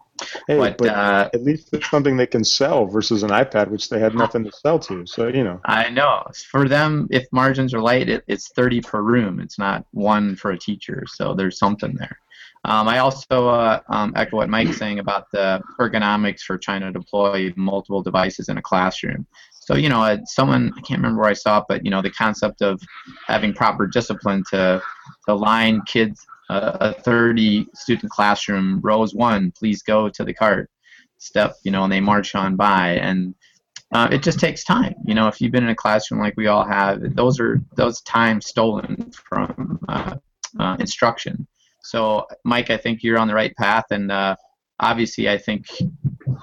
Hey, but but uh, at least it's something they can sell versus an iPad, which they had nothing to sell to. So you know, I know for them, if margins are light, it, it's 30 per room. It's not one for a teacher, so there's something there. Um, I also uh, um, echo what Mike's saying about the ergonomics for trying to deploy multiple devices in a classroom. So you know, uh, someone I can't remember where I saw it, but you know, the concept of having proper discipline to to line kids a 30 student classroom, rows one, please go to the cart, step, you know, and they march on by and uh, it just takes time. You know, if you've been in a classroom like we all have, those are those time stolen from uh, uh, instruction. So, Mike, I think you're on the right path, and uh, obviously, I think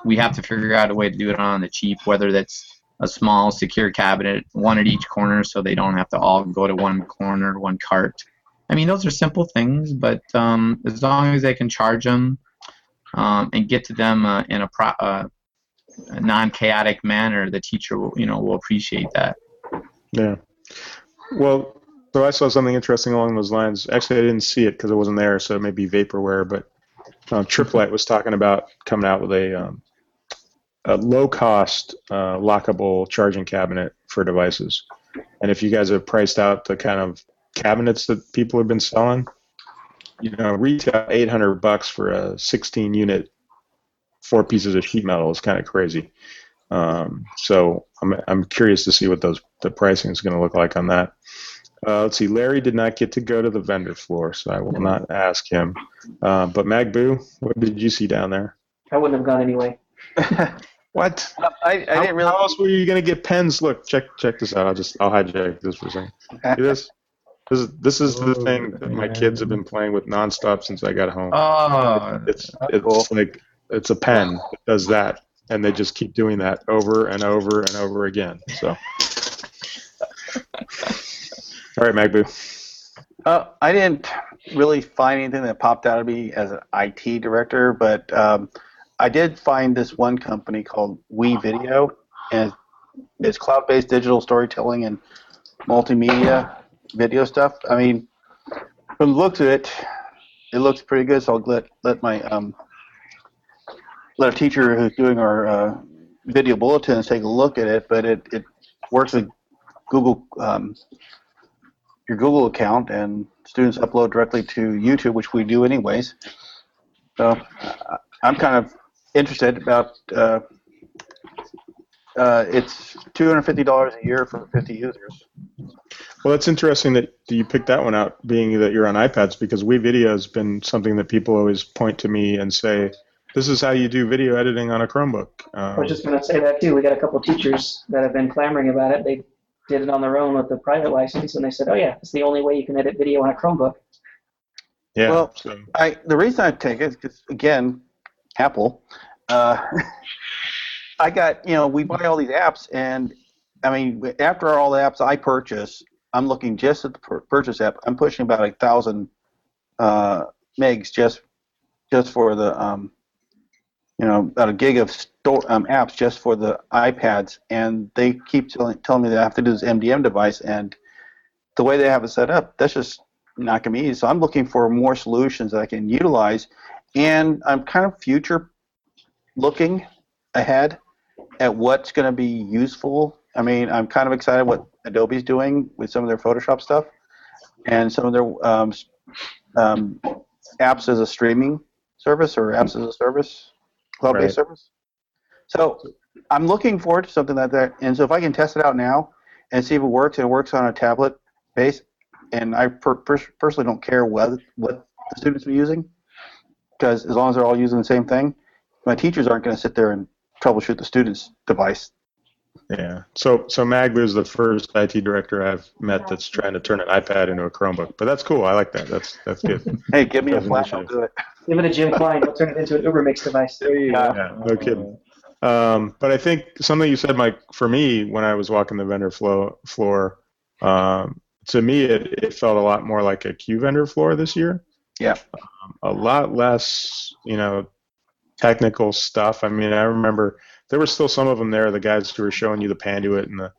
we have to figure out a way to do it on the cheap, whether that's a small secure cabinet, one at each corner, so they don't have to all go to one corner, one cart. I mean, those are simple things, but um, as long as they can charge them um, and get to them uh, in a, pro- uh, a non-chaotic manner, the teacher will, you know, will appreciate that. Yeah. Well, so I saw something interesting along those lines. Actually, I didn't see it because it wasn't there, so it may be vaporware. But um, Tripp Lite was talking about coming out with a, um, a low-cost uh, lockable charging cabinet for devices. And if you guys have priced out the kind of cabinets that people have been selling, you know, retail 800 bucks for a 16-unit, four pieces of sheet metal is kind of crazy. Um, so I'm, I'm curious to see what those the pricing is going to look like on that. Uh, let's see. Larry did not get to go to the vendor floor, so I will not ask him. Uh, but Magboo, what did you see down there? I wouldn't have gone anyway. What? I, I how, didn't really. how else were you going to get pens? Look, check check this out. I'll just I'll hijack this for a second. See this? This is this is the thing that my kids have been playing with nonstop since I got home. Oh, It's it's like it's a pen that does that, and they just keep doing that over and over and over again. So, all right, Magboo. Uh, I didn't really find anything that popped out at me as an IT director, but um, I did find this one company called WeVideo, and it's cloud-based digital storytelling and multimedia video stuff. I mean, from the looks of it, it looks pretty good. So I'll let let my um, let a teacher who's doing our uh, video bulletins take a look at it. But it, it works with Google um, your Google account, and students upload directly to YouTube, which we do anyways. So I'm kind of interested about. Uh, uh, it's $250 a year for 50 users. Well, it's interesting that you picked that one out, being that you're on iPads, because WeVideo has been something that people always point to me and say, "This is how you do video editing on a Chromebook." I Um, was just going to say that too. We got a couple of teachers that have been clamoring about it. They did it on their own with the private license, and they said, "Oh yeah, it's the only way you can edit video on a Chromebook." yeah. Well, so, I the reason I take it is because again, Apple. Uh, I got you know we buy all these apps, and I mean after all the apps I purchase, I'm looking just at the purchase app. I'm pushing about a thousand uh, megs just just for the um, you know about a gig of store um, apps just for the iPads, and they keep telling, telling me that I have to do this MDM device, and the way they have it set up, that's just not going to be easy. So I'm looking for more solutions that I can utilize, and I'm kind of future looking ahead at what's going to be useful. I mean, I'm kind of excited what Adobe's doing with some of their Photoshop stuff and some of their um, um, apps as a streaming service or apps as a service, cloud-based Right. service. So I'm looking forward to something like that. And so if I can test it out now and see if it works and it works on a tablet base, and I per- per- personally don't care what what the students are using, because as long as they're all using the same thing, my teachers aren't going to sit there and troubleshoot the student's device. Yeah. So, so Magboo is the first IT director I've met that's trying to turn an iPad into a Chromebook. But that's cool. I like that. That's that's good. Hey, give me a That's flash, I'll do it. Give it to Jim Klein. He'll turn it into an UberMix device. There you Yeah. go. Yeah, no kidding. Um, but I think something you said, Mike, for me, when I was walking the vendor floor, floor um, to me, it, it felt a lot more like a CUE vendor floor this year. Yeah. Um, a lot less, you know, technical stuff. I mean, I remember there were still some of them there, the guys who were showing you the Panduit and the,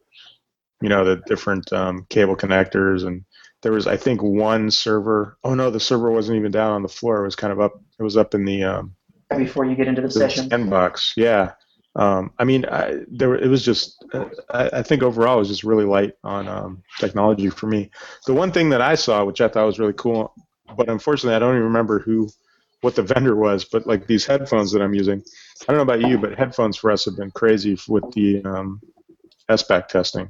you know, the different um, cable connectors. And there was, I think, one server. Oh, no, the server wasn't even down on the floor. It was kind of up, it was up in the, um, Before you get into the the session. sandbox. Yeah. Um, I mean, I, there were- it was just. Uh, I, I think overall it was just really light on um, technology for me. The one thing that I saw, which I thought was really cool, but unfortunately I don't even remember who, what the vendor was. But like these headphones that I'm using, I don't know about you, but headphones for us have been crazy with the um, SBAC testing,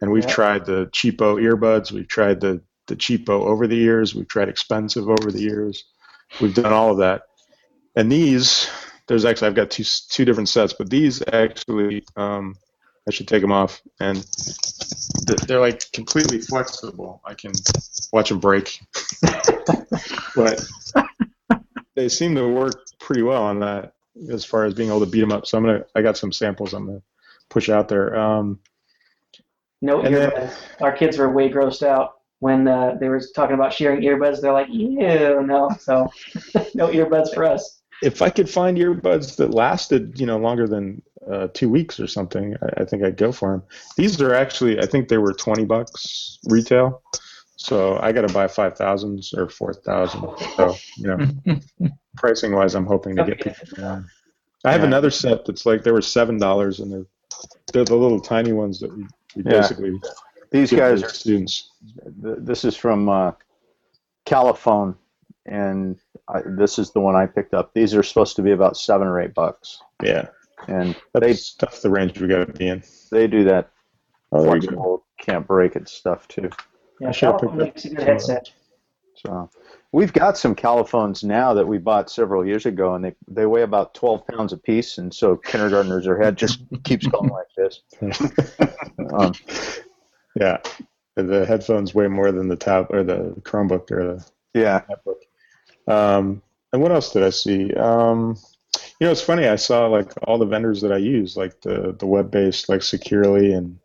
and we've Yeah. tried the cheapo earbuds, we've tried the the cheapo over the ears, we've tried expensive over the ears, we've done all of that, and these there's actually I've got two two different sets, but these actually um, I should take them off, and they're like completely flexible. I can watch them break, but they seem to work pretty well on that as far as being able to beat them up. So I'm gonna. I got some samples. I'm gonna push out there. Um, No earbuds. Our kids were way grossed out when uh, they were talking about sharing earbuds. They're like, ew, no. So no earbuds for us. if I could find earbuds that lasted, you know, longer than uh, two weeks or something, I, I think I'd go for them. These are actually, I think they were twenty bucks retail, so I got to buy five thousands or four thousand. So you know, pricing wise, I'm hoping to get Okay. people. down. I have Yeah. another set that's like they were seven dollars, and they're they're the little tiny ones that we, we Yeah. basically These guys are students. This is from uh, Califone, and I, this is the one I picked up. These are supposed to be about seven or eight bucks, Yeah, and they that's tough. The range we got to be in. they do that Oh, there flexible, can't break it stuff too. Yeah, I should've picked makes a good up- headset. So we've got some Califones now that we bought several years ago, and they they weigh about twelve pounds a piece, and so kindergartners, their head just keeps going like this. Um, Yeah, the headphones weigh more than the tab or the Chromebook or the yeah, MacBook. Um, and what else did I see? Um, you know, it's funny. I saw like all the vendors that I use, like the the web-based, like Securely and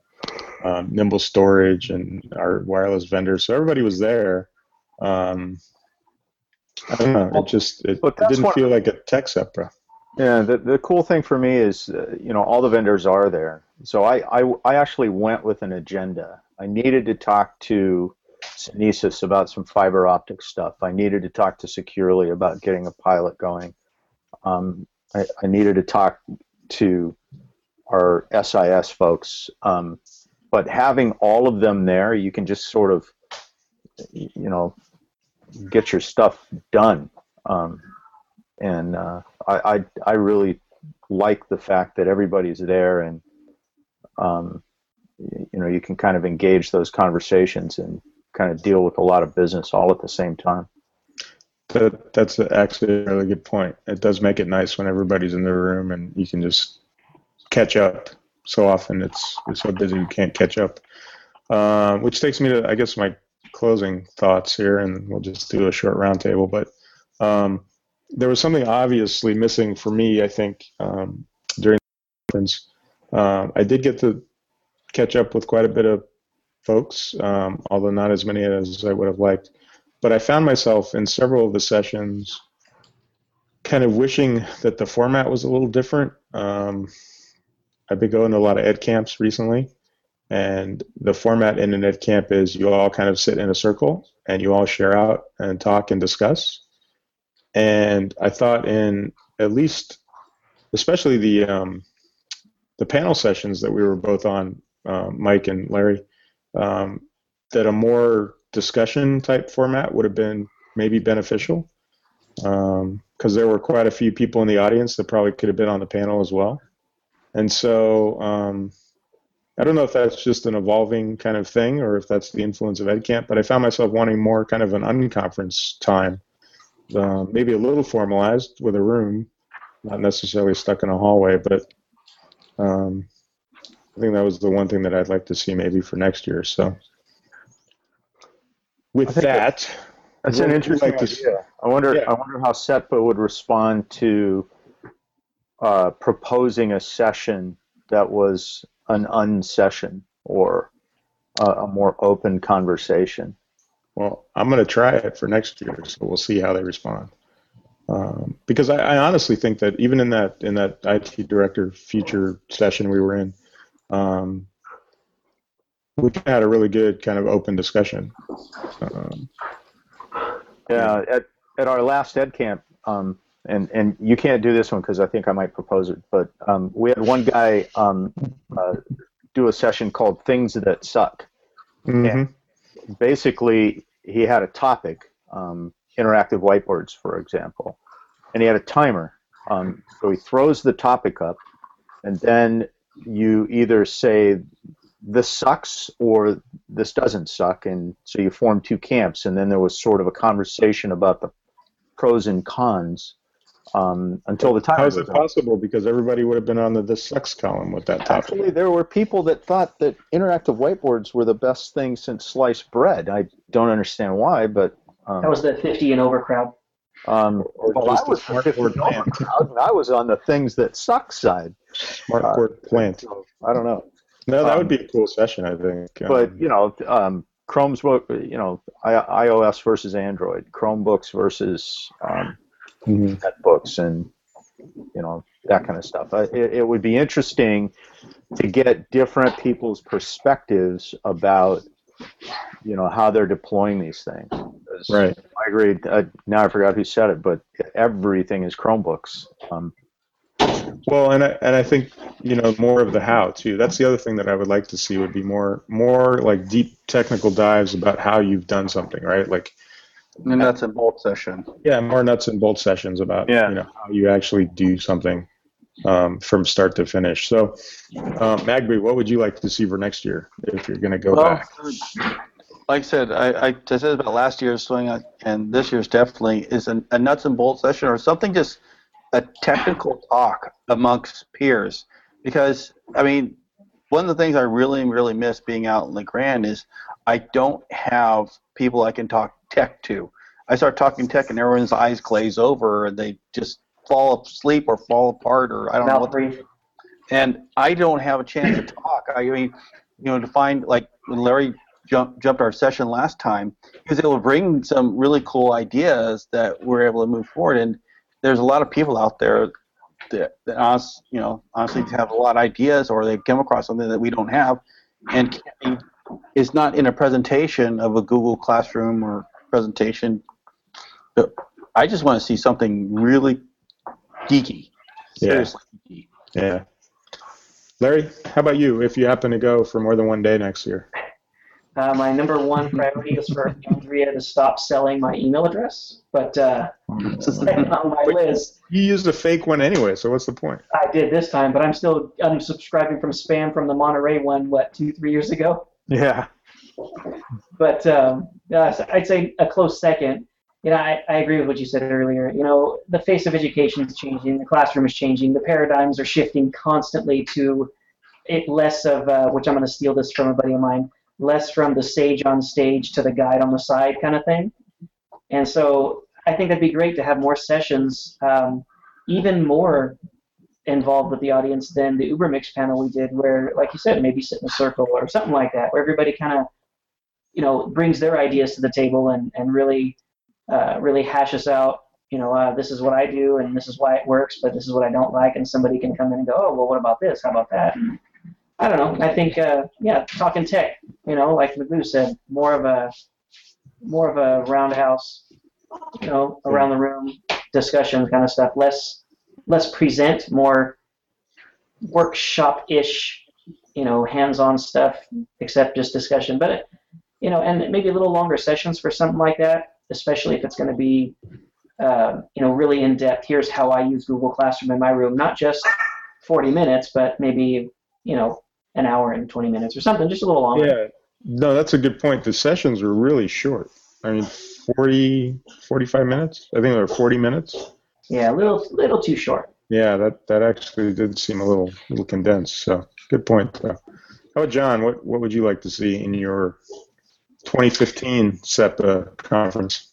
um, Nimble Storage and our wireless vendors. So everybody was there. Um, I don't know. It just it, it didn't feel like a tech CETPA. Yeah, the, the cool thing for me is, uh, you know, all the vendors are there. So I, I, I actually went with an agenda. I needed to talk to Synesis about some fiber optic stuff. I needed to talk to Securely about getting a pilot going. Um, I, I needed to talk to our SIS folks. Um, but having all of them there, you can just sort of, you know, get your stuff done. Um, and uh, I, I I really like the fact that everybody's there and um, you know you can kind of engage those conversations and kind of deal with a lot of business all at the same time. That that's actually a really good point. It does make it nice when everybody's in the room and you can just catch up. So often it's it's so busy you can't catch up. Uh, which takes me to I guess my closing thoughts here, and we'll just do a short roundtable. But um, there was something obviously missing for me. I think um, during the conference, um, I did get to catch up with quite a bit of folks, um, although not as many as I would have liked but I found myself in several of the sessions kind of wishing that the format was a little different. Um, I've been going to a lot of ed camps recently, and the format in an ed camp is you all kind of sit in a circle and you all share out and talk and discuss. And I thought in at least, especially the um, the panel sessions that we were both on, um, Mike and Larry, um, that a more discussion type format would have been maybe beneficial because there were quite a few people in the audience that probably could have been on the panel as well. And so um, I don't know if that's just an evolving kind of thing or if that's the influence of EdCamp, but I found myself wanting more kind of an unconference time, uh, maybe a little formalized with a room, not necessarily stuck in a hallway, but um, I think that was the one thing that I'd like to see maybe for next year. So with I that, That's an interesting like to. I wonder. Yeah. I wonder how CETPA would respond to uh, proposing a session that was an unsession or a, a more open conversation. Well, I'm going to try it for next year, so we'll see how they respond. Um, because I, I honestly think that even in that in that IT director future session we were in, um, we had a really good kind of open discussion. Um, Yeah, at, at our last Ed camp, um, and and you can't do this one because I think I might propose it, but um, we had one guy um, uh, do a session called "Things That Suck." mhm. basically he had a topic um, interactive whiteboards for example and he had a timer um, so he throws the topic up and then you either say this sucks or this doesn't suck and so you form two camps and then there was sort of a conversation about the pros and cons um, until the time How is was it up. possible? Because everybody would have been on the this sucks column with that topic. Actually, there were people that thought that interactive whiteboards were the best thing since sliced bread. I don't understand why, but um, That was the 50 and over crowd. um, Or well, I was the 50 board over crowd, and I was on the things that suck side. Smart Uh, plant. So, I don't know. No, that um, would be a cool session, I think. but Um, you know, um, Chrome's book, you know, I, iOS versus Android, Chromebooks versus mhm. netbooks, and you know that kind of stuff. I, it, it would be interesting to get different people's perspectives about you know how they're deploying these things. Right. I agree. Uh, now I forgot who said it, but everything is Chromebooks. Um, Well, and I, and I think you know more of the how too. That's the other thing that I would like to see would be more more like deep technical dives about how you've done something, right? Like And that's a bolt session. yeah, more nuts and bolts sessions about Yeah. you know how you actually do something um, from start to finish. So, um, Magboo, what would you like to see for next year if you're going to go Well, back? like I said, I, I said about last year's swing uh, and this year's definitely is a, a nuts and bolts session or something just a technical talk amongst peers. Because I mean, one of the things I really really miss being out in Le Grand is I don't have people I can talk tech to. I start talking tech and everyone's eyes glaze over and they just fall asleep or fall apart or I don't know what and I don't have a chance to talk. I mean, you know, to find like when Larry jumped jumped our session last time, he was able to bring some really cool ideas that we're able to move forward. And there's a lot of people out there that, that honest, you know, honestly have a lot of ideas, or they've come across something that we don't have, and is not in a presentation of a Google Classroom or presentation. But I just want to see something really geeky. Yeah. Seriously geeky. Yeah. Larry, how about you? If you happen to go for more than one day next year, Uh, my number one priority is for Andrea to stop selling my email address, but uh, second on my list, you used a fake one anyway, so what's the point? I did this time, but I'm still unsubscribing from spam from the Monterey one, what, two, three years ago? yeah. But um, so I'd say a close second. You know, I, I agree with what you said earlier. You know, the face of education is changing, the classroom is changing, the paradigms are shifting constantly to it less of, uh, which I'm going to steal this from a buddy of mine, less from the sage on stage to the guide on the side kind of thing. And so I think that'd be great to have more sessions, um, even more involved with the audience than the UberMix panel we did, where, like you said, maybe sit in a circle or something like that, where everybody kind of you know, brings their ideas to the table and, and really, uh, really hashes out, you know, uh, this is what I do and this is why it works, but this is what I don't like. And somebody can come in and go, oh, well, what about this? How about that? I don't know. I think, uh, yeah, talking tech, you know, like Magboo said, more of a, more of a roundhouse, you know, around the room discussion kind of stuff. Less, less present, more workshop-ish, you know, hands-on stuff, except just discussion. But you know, and maybe a little longer sessions for something like that, especially if it's going to be, uh, you know, really in depth. Here's how I use Google Classroom in my room, not just 40 minutes, but maybe, you know, an hour and 20 minutes or something, just a little longer. Yeah. No, that's a good point. The sessions were really short. I mean, 40, 45 minutes? I think they were 40 minutes. Yeah, a little, little too short. Yeah, that, that actually did seem a little little condensed. So good point. Though. How about John? What what would you like to see in your 2015 CETPA conference?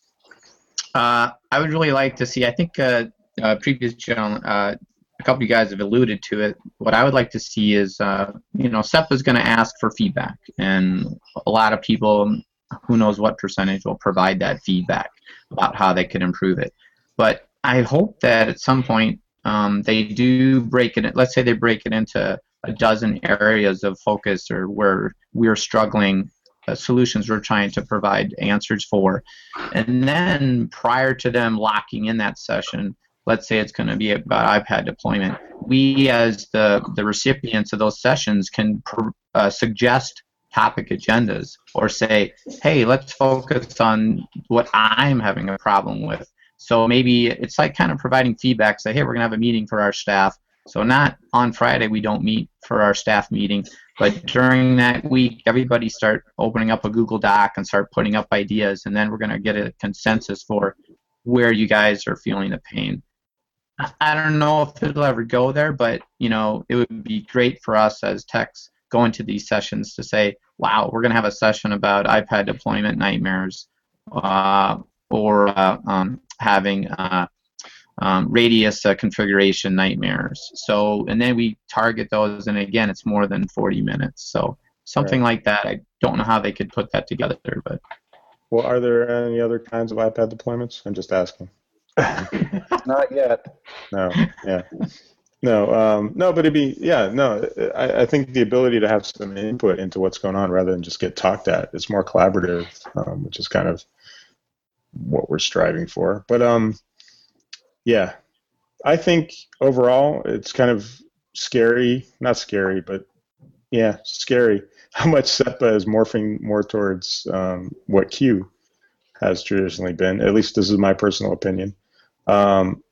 Uh, I would really like to see. I think uh, uh, previous gentlemen, uh, a couple of you guys have alluded to it. What I would like to see is, uh, you know, CETPA is going to ask for feedback, and a lot of people, who knows what percentage, will provide that feedback about how they can improve it. But I hope that at some point um, they do break it. Let's say they break it into a dozen areas of focus, or where we're struggling solutions we're trying to provide answers for. And then prior to them locking in that session, let's say it's going to be about iPad deployment, we as the, the recipients of those sessions can pr- uh, suggest topic agendas or say, hey, let's focus on what I'm having a problem with. So maybe it's like kind of providing feedback, say, hey, we're going to have a meeting for our staff. So not on Friday, we don't meet for our staff meeting, but during that week, everybody start opening up a Google Doc and start putting up ideas, and then we're going to get a consensus for where you guys are feeling the pain. I don't know if it'll ever go there, but you know, it would be great for us as techs going to these sessions to say, "Wow, we're going to have a session about iPad deployment nightmares," uh, or uh, um, having uh, um, radius uh, configuration nightmares. So, and then we target those, and again, it's more than 40 minutes. So, something like that. I don't know how they could put that together, but Well, are there any other kinds of iPad deployments? I'm just asking. Not yet. No, yeah. No, um, no, but it'd be, yeah, no, I, I think the ability to have some input into what's going on rather than just get talked at, it's more collaborative, um, which is kind of what we're striving for. But um, yeah, I think overall it's kind of scary, not scary, but yeah, scary how much CETPA is morphing more towards um, what CUE has traditionally been. At least this is my personal opinion. Um,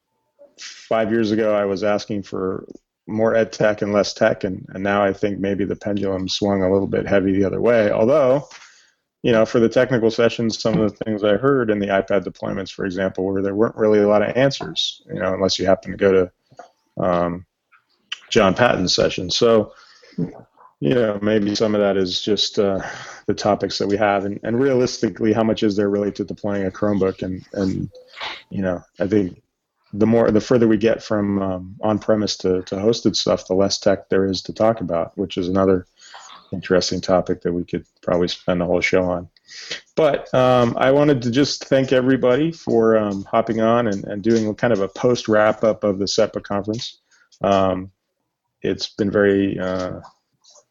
five years ago, I was asking for more ed tech and less tech, and, and now I think maybe the pendulum swung a little bit heavy the other way. Although, you know, for the technical sessions, some of the things I heard in the iPad deployments, for example, where there weren't really a lot of answers, you know, unless you happen to go to um, John Patton's session. So, you know, maybe some of that is just uh, the topics that we have, and, and realistically, how much is there really to deploying a Chromebook? And and you know, I think the more the further we get from um, on-premise to, to hosted stuff, the less tech there is to talk about, which is another interesting topic that we could probably spend the whole show on. But um, I wanted to just thank everybody for um, hopping on and, and doing kind of a post wrap up of the CETPA conference. Um, it's been very uh,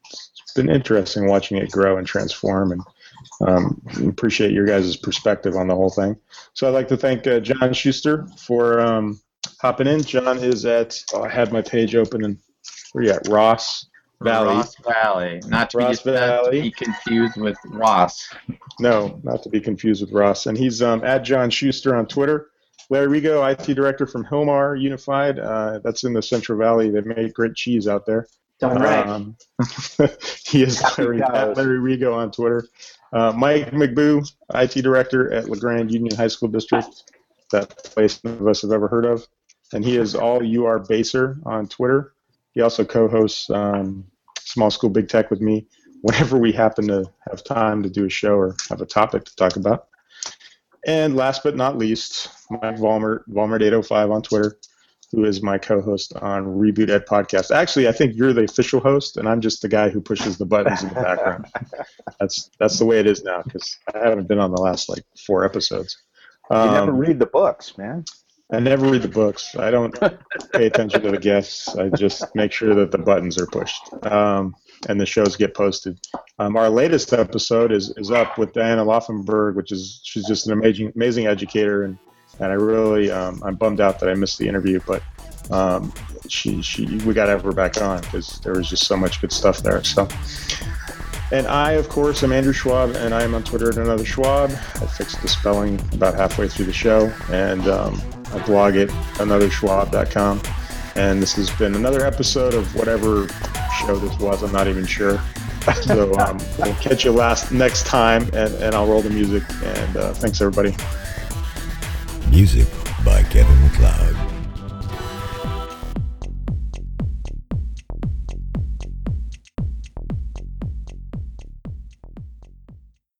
it's been interesting watching it grow and transform and um, appreciate your guys' perspective on the whole thing. So I'd like to thank uh, John Schuster for um, hopping in. John is at, oh, I had my page open and where you at? Ross Valley. Ross Valley, not to, Ross be, not to be confused with Ross. No, not to be confused with Ross. And he's um, at John Schuster on Twitter. Larry Rigo, IT director from Hilmar Unified. Uh, that's in the Central Valley. They make great cheese out there. Darn right. Um, he is Larry, cows. at Larry Rigo on Twitter. Uh, Mike Magboo, IT director at Le Grand Union High School District. That place none of us have ever heard of. And he is all you are baser on Twitter. He also co-hosts um, Small School Big Tech with me whenever we happen to have time to do a show or have a topic to talk about. And last but not least, Mike Volmert, Valmer805 on Twitter, who is my co-host on Reboot Ed Podcast. Actually, I think you're the official host, and I'm just the guy who pushes the buttons in the background. That's that's the way it is now because I haven't been on the last like four episodes. You never Um, read the books, man. I never read the books. I don't pay attention to the guests. I just make sure that the buttons are pushed um, and the shows get posted. Um, our latest episode is, is up with Diana Laufenberg, which is she's just an amazing amazing educator, and and I really um, I'm bummed out that I missed the interview, but um, she she we got to have her back on because there was just so much good stuff there. So. And I, of course, am Andrew Schwab, and I am on Twitter at another Schwab. I fixed the spelling about halfway through the show, and um, I blog at anotherschwab.com. And this has been another episode of whatever show this was. I'm not even sure. So um, we'll catch you last next time, and, and I'll roll the music. And uh, thanks, everybody. Music by Kevin MacLeod.